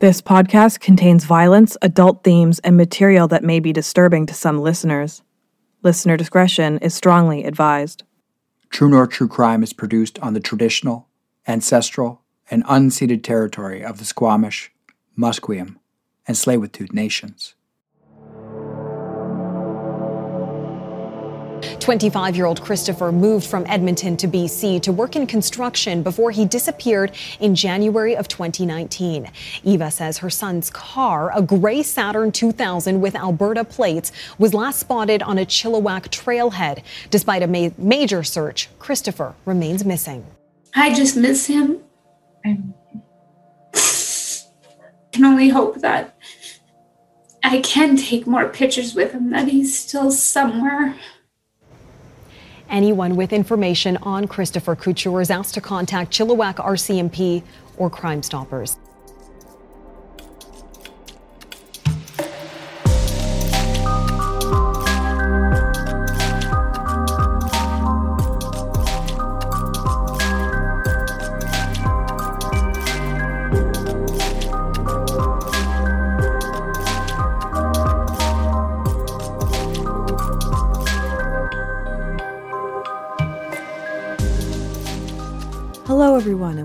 This podcast contains violence, adult themes, and material that may be disturbing to some listeners. Listener discretion is strongly advised. True North True Crime is produced on the traditional, ancestral, and unceded territory of the Squamish, Musqueam, and Tsleil-Waututh nations. 25 year old Kristofer moved from Edmonton to BC to work in construction before he disappeared in January of 2019. Eva says her son's car, a gray Saturn 2000 with Alberta plates, was last spotted on a Chilliwack trailhead. Despite a ma- major search, Kristofer remains missing. I just miss him. I can only hope that I can take more pictures with him, that he's still somewhere. Anyone with information on Kristofer Couture is asked to contact Chilliwack RCMP or Crime Stoppers.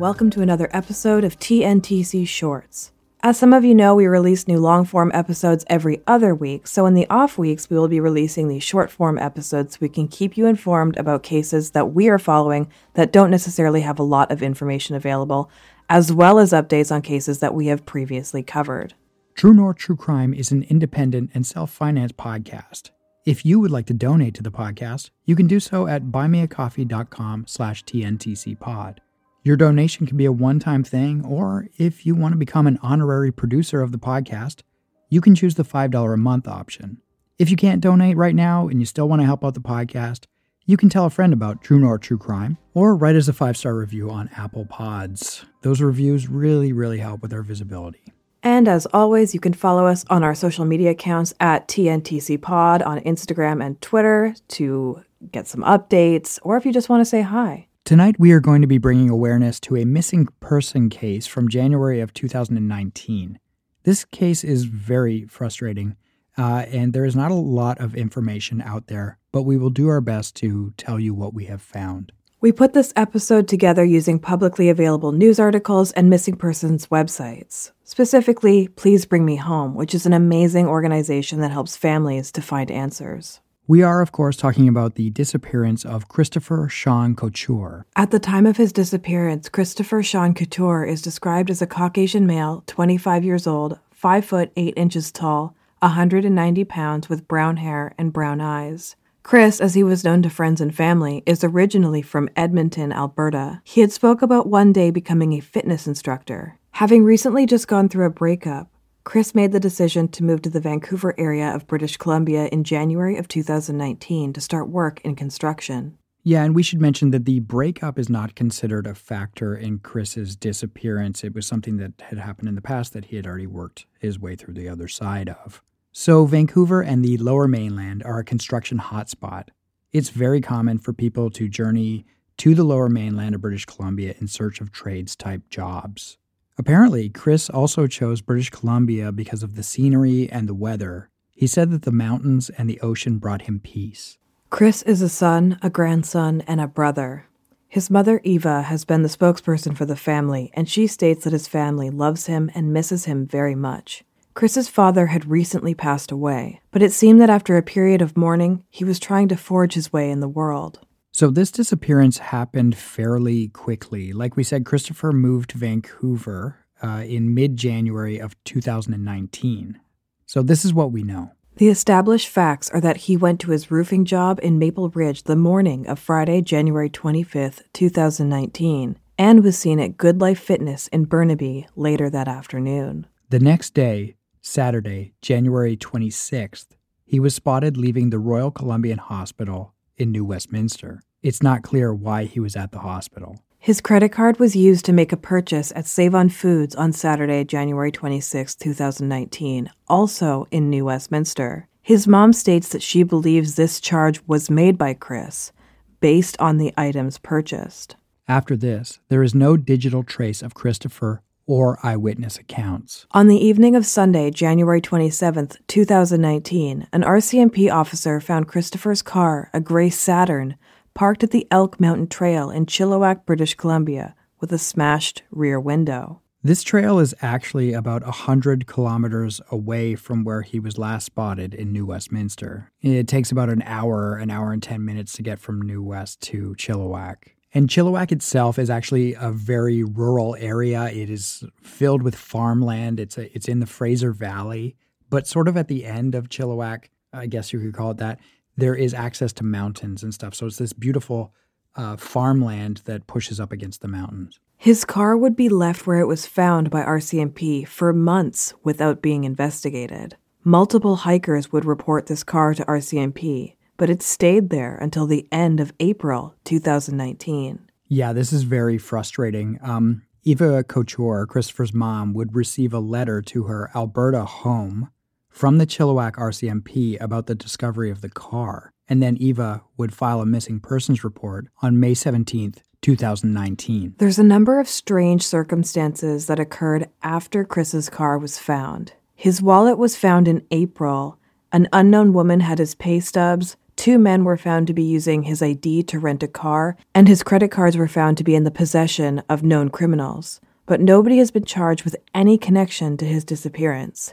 Welcome to another episode of TNTC Shorts. As some of you know, we release new long form episodes every other week, so in the off weeks, we will be releasing these short form episodes so we can keep you informed about cases that we are following that don't necessarily have a lot of information available, as well as updates on cases that we have previously covered. True North True Crime is an independent and self-financed podcast. If you would like to donate to the podcast, you can do so at buymeacoffee.com slash tntcpod. Your donation can be a one-time thing, or if you want to become an honorary producer of the podcast, you can choose the $5 a month option. If you can't donate right now and you still want to help out the podcast, you can tell a friend about True North True Crime or write us a five star review on Apple Pods. Those reviews really, really help with our visibility. And as always, you can follow us on our social media accounts at TNTC Pod on Instagram and Twitter to get some updates, or if you just want to say hi. Tonight, we are going to be bringing awareness to a missing person case from January of 2019. This case is very frustrating, uh, and there is not a lot of information out there, but we will do our best to tell you what we have found. We put this episode together using publicly available news articles and missing persons websites. Specifically, Please Bring Me Home, which is an amazing organization that helps families to find answers. We are, of course, talking about the disappearance of Kristofer Shawn Couture. At the time of his disappearance, Kristofer Shawn Couture is described as a Caucasian male, 25 years old, 5 foot 8 inches tall, 190 pounds with brown hair and brown eyes. Kris, as he was known to friends and family, is originally from Edmonton, Alberta. He had spoke about one day becoming a fitness instructor. Having recently just gone through a breakup, Kris made the decision to move to the Vancouver area of British Columbia in January of 2019 to start work in construction. Yeah, and we should mention that the breakup is not considered a factor in Kris's disappearance. It was something that had happened in the past that he had already worked his way through the other side of. So, Vancouver and the lower mainland are a construction hotspot. It's very common for people to journey to the lower mainland of British Columbia in search of trades type jobs. Apparently, Kris also chose British Columbia because of the scenery and the weather. He said that the mountains and the ocean brought him peace. Kris is a son, a grandson, and a brother. His mother, Eva, has been the spokesperson for the family, and she states that his family loves him and misses him very much. Kris's father had recently passed away, but it seemed that after a period of mourning, he was trying to forge his way in the world. So, this disappearance happened fairly quickly. Like we said, Kristofer moved to Vancouver uh, in mid January of 2019. So, this is what we know. The established facts are that he went to his roofing job in Maple Ridge the morning of Friday, January 25th, 2019, and was seen at Good Life Fitness in Burnaby later that afternoon. The next day, Saturday, January 26th, he was spotted leaving the Royal Columbian Hospital in New Westminster. It's not clear why he was at the hospital. His credit card was used to make a purchase at Save on Foods on Saturday, January 26, 2019, also in New Westminster. His mom states that she believes this charge was made by Kris based on the items purchased. After this, there is no digital trace of Kristofer or eyewitness accounts. On the evening of Sunday, January 27, 2019, an RCMP officer found Kristofer's car, a gray Saturn, parked at the Elk Mountain Trail in Chilliwack, British Columbia, with a smashed rear window. This trail is actually about 100 kilometers away from where he was last spotted in New Westminster. It takes about an hour, an hour and 10 minutes to get from New West to Chilliwack. And Chilliwack itself is actually a very rural area. It is filled with farmland. It's a, it's in the Fraser Valley, but sort of at the end of Chilliwack, I guess you could call it that, there is access to mountains and stuff. So it's this beautiful uh, farmland that pushes up against the mountains. His car would be left where it was found by RCMP for months without being investigated. Multiple hikers would report this car to RCMP, but it stayed there until the end of April 2019. Yeah, this is very frustrating. Um, Eva Couture, Kristofer's mom, would receive a letter to her Alberta home from the Chilliwack RCMP about the discovery of the car. And then Eva would file a missing persons report on May 17th, 2019. There's a number of strange circumstances that occurred after Kris's car was found. His wallet was found in April. An unknown woman had his pay stubs, Two men were found to be using his ID to rent a car, and his credit cards were found to be in the possession of known criminals. But nobody has been charged with any connection to his disappearance.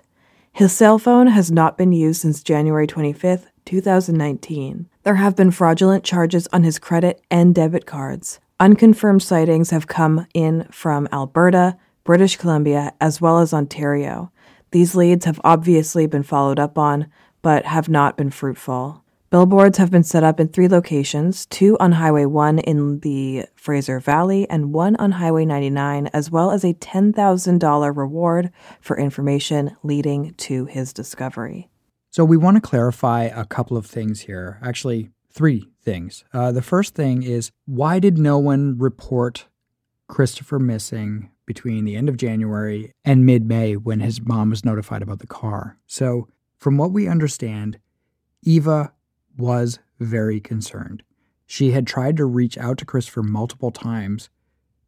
His cell phone has not been used since January 25, 2019. There have been fraudulent charges on his credit and debit cards. Unconfirmed sightings have come in from Alberta, British Columbia, as well as Ontario. These leads have obviously been followed up on, but have not been fruitful. Billboards have been set up in three locations two on Highway 1 in the Fraser Valley and one on Highway 99, as well as a $10,000 reward for information leading to his discovery. So, we want to clarify a couple of things here. Actually, three things. Uh, the first thing is why did no one report Kristofer missing between the end of January and mid May when his mom was notified about the car? So, from what we understand, Eva was very concerned. She had tried to reach out to Kristofer multiple times,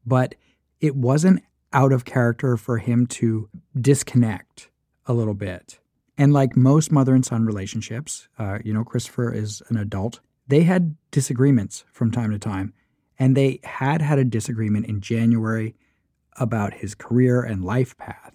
but it wasn't out of character for him to disconnect a little bit. And like most mother and son relationships, uh, you know, Kristofer is an adult. They had disagreements from time to time. And they had had a disagreement in January about his career and life path.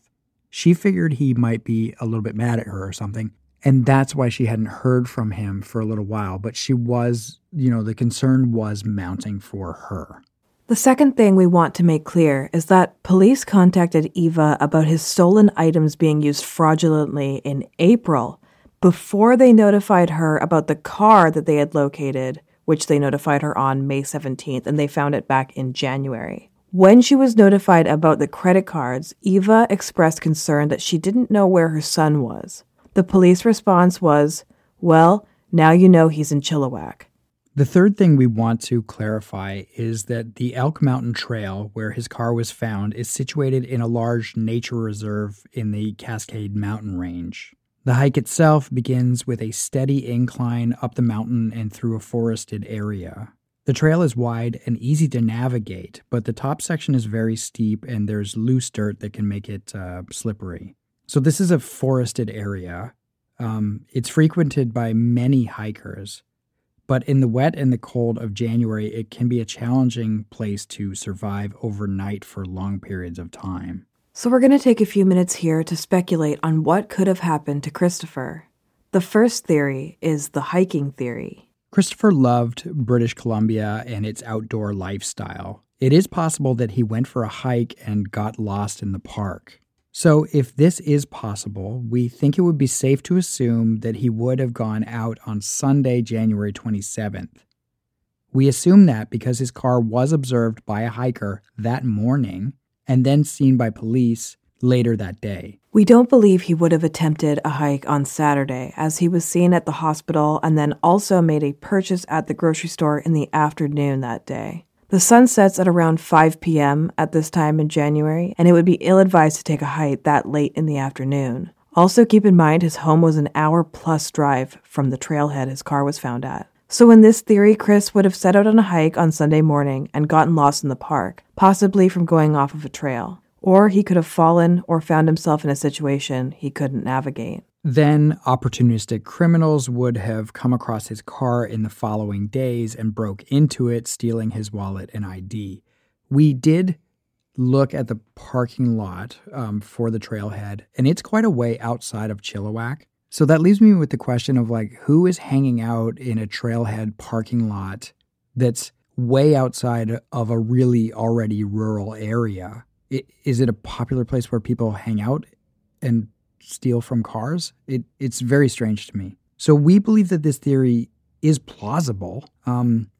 She figured he might be a little bit mad at her or something. And that's why she hadn't heard from him for a little while. But she was, you know, the concern was mounting for her. The second thing we want to make clear is that police contacted Eva about his stolen items being used fraudulently in April before they notified her about the car that they had located, which they notified her on May 17th, and they found it back in January. When she was notified about the credit cards, Eva expressed concern that she didn't know where her son was. The police response was, Well, now you know he's in Chilliwack. The third thing we want to clarify is that the Elk Mountain Trail, where his car was found, is situated in a large nature reserve in the Cascade Mountain Range. The hike itself begins with a steady incline up the mountain and through a forested area. The trail is wide and easy to navigate, but the top section is very steep and there's loose dirt that can make it uh, slippery. So this is a forested area. Um, it's frequented by many hikers, but in the wet and the cold of January, it can be a challenging place to survive overnight for long periods of time. So we're going to take a few minutes here to speculate on what could have happened to Kristofer. The first theory is the hiking theory. Kristofer loved British Columbia and its outdoor lifestyle. It is possible that he went for a hike and got lost in the park. So, if this is possible, we think it would be safe to assume that he would have gone out on Sunday, January 27th. We assume that because his car was observed by a hiker that morning and then seen by police later that day. We don't believe he would have attempted a hike on Saturday, as he was seen at the hospital and then also made a purchase at the grocery store in the afternoon that day. The sun sets at around 5 p.m. at this time in January, and it would be ill advised to take a hike that late in the afternoon. Also, keep in mind his home was an hour plus drive from the trailhead his car was found at. So, in this theory, Kris would have set out on a hike on Sunday morning and gotten lost in the park, possibly from going off of a trail. Or he could have fallen or found himself in a situation he couldn't navigate. Then opportunistic criminals would have come across his car in the following days and broke into it, stealing his wallet and ID. We did look at the parking lot um, for the trailhead, and it's quite a way outside of Chilliwack. So that leaves me with the question of like, who is hanging out in a trailhead parking lot that's way outside of a really already rural area? Is it a popular place where people hang out and steal from cars? It, it's very strange to me. So we believe that this theory is plausible. Um,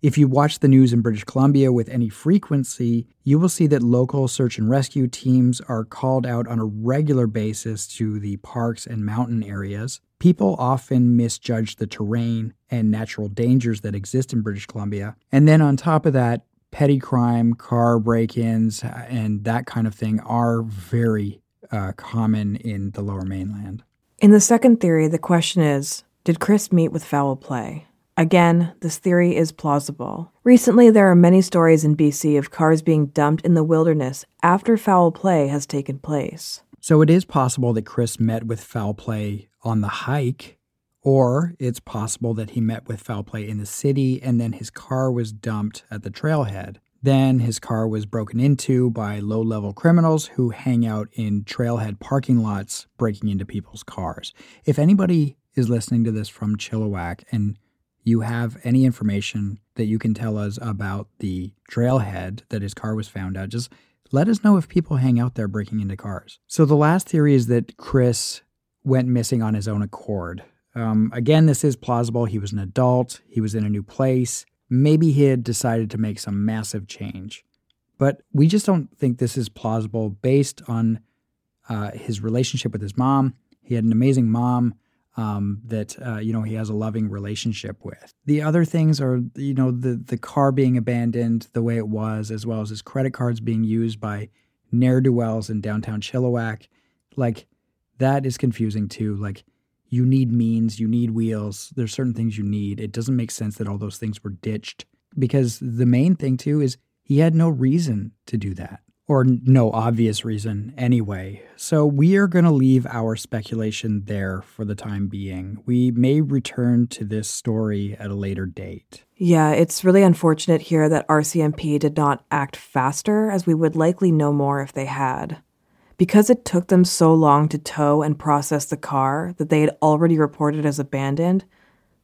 if you watch the news in British Columbia with any frequency, you will see that local search and rescue teams are called out on a regular basis to the parks and mountain areas. People often misjudge the terrain and natural dangers that exist in British Columbia. And then on top of that, petty crime, car break ins, and that kind of thing are very uh, common in the lower mainland. In the second theory, the question is Did Kris meet with foul play? Again, this theory is plausible. Recently, there are many stories in BC of cars being dumped in the wilderness after foul play has taken place. So it is possible that Kris met with foul play on the hike, or it's possible that he met with foul play in the city and then his car was dumped at the trailhead. Then his car was broken into by low level criminals who hang out in trailhead parking lots, breaking into people's cars. If anybody is listening to this from Chilliwack and you have any information that you can tell us about the trailhead that his car was found at, just let us know if people hang out there breaking into cars. So the last theory is that Kris went missing on his own accord. Um, again, this is plausible. He was an adult, he was in a new place. Maybe he had decided to make some massive change. But we just don't think this is plausible based on uh, his relationship with his mom. He had an amazing mom um, that uh, you know he has a loving relationship with. The other things are you know the the car being abandoned the way it was, as well as his credit cards being used by ne'er do wells in downtown Chilliwack. Like that is confusing too. Like you need means, you need wheels. There's certain things you need. It doesn't make sense that all those things were ditched because the main thing too is he had no reason to do that or no obvious reason anyway. So we are going to leave our speculation there for the time being. We may return to this story at a later date. Yeah, it's really unfortunate here that RCMP did not act faster, as we would likely know more if they had. Because it took them so long to tow and process the car that they had already reported as abandoned,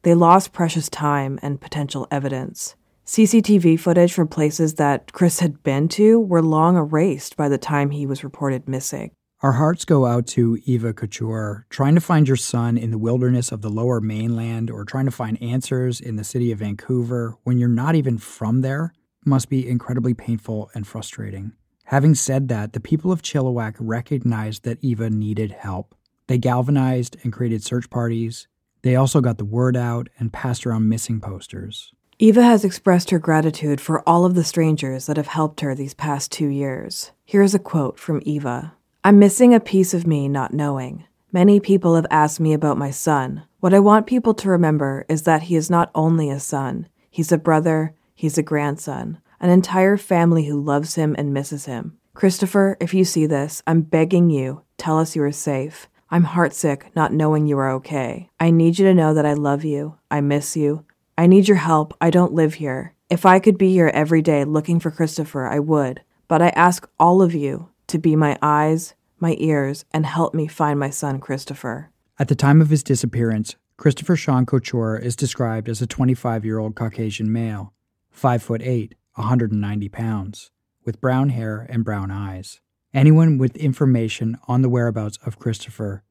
they lost precious time and potential evidence. CCTV footage from places that Kris had been to were long erased by the time he was reported missing. Our hearts go out to Eva Couture, trying to find your son in the wilderness of the lower mainland or trying to find answers in the city of Vancouver when you're not even from there must be incredibly painful and frustrating. Having said that, the people of Chilliwack recognized that Eva needed help. They galvanized and created search parties. They also got the word out and passed around missing posters. Eva has expressed her gratitude for all of the strangers that have helped her these past two years. Here's a quote from Eva I'm missing a piece of me not knowing. Many people have asked me about my son. What I want people to remember is that he is not only a son, he's a brother, he's a grandson, an entire family who loves him and misses him. Kristofer, if you see this, I'm begging you, tell us you are safe. I'm heartsick not knowing you are okay. I need you to know that I love you, I miss you, I need your help. I don't live here. If I could be here every day looking for Kristofer, I would. But I ask all of you to be my eyes, my ears, and help me find my son, Kristofer. At the time of his disappearance, Kristofer Shawn Couture is described as a 25 year old Caucasian male, 5 foot 8, 190 pounds, with brown hair and brown eyes. Anyone with information on the whereabouts of Kristofer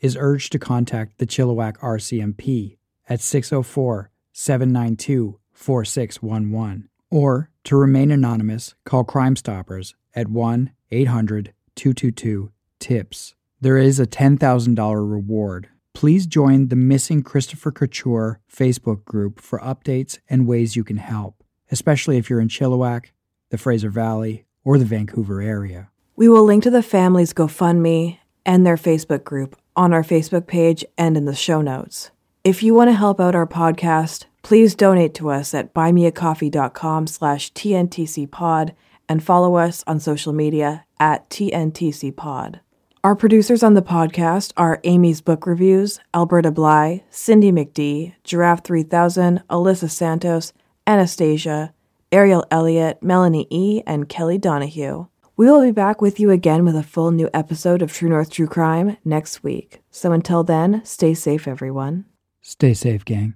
is urged to contact the Chilliwack RCMP at 604 792 4611. Or, to remain anonymous, call Crime Stoppers at 1 800 222 TIPS. There is a $10,000 reward. Please join the Missing Kristofer Couture Facebook group for updates and ways you can help, especially if you're in Chilliwack, the Fraser Valley, or the Vancouver area. We will link to the family's GoFundMe and their Facebook group on our Facebook page and in the show notes. If you want to help out our podcast, please donate to us at buymeacoffee.com slash tntcpod and follow us on social media at tntcpod. Our producers on the podcast are Amy's Book Reviews, Alberta Bly, Cindy McD, Giraffe 3000, Alyssa Santos, Anastasia, Ariel Elliott, Melanie E., and Kelly Donahue. We will be back with you again with a full new episode of True North True Crime next week. So until then, stay safe, everyone. Stay safe, gang.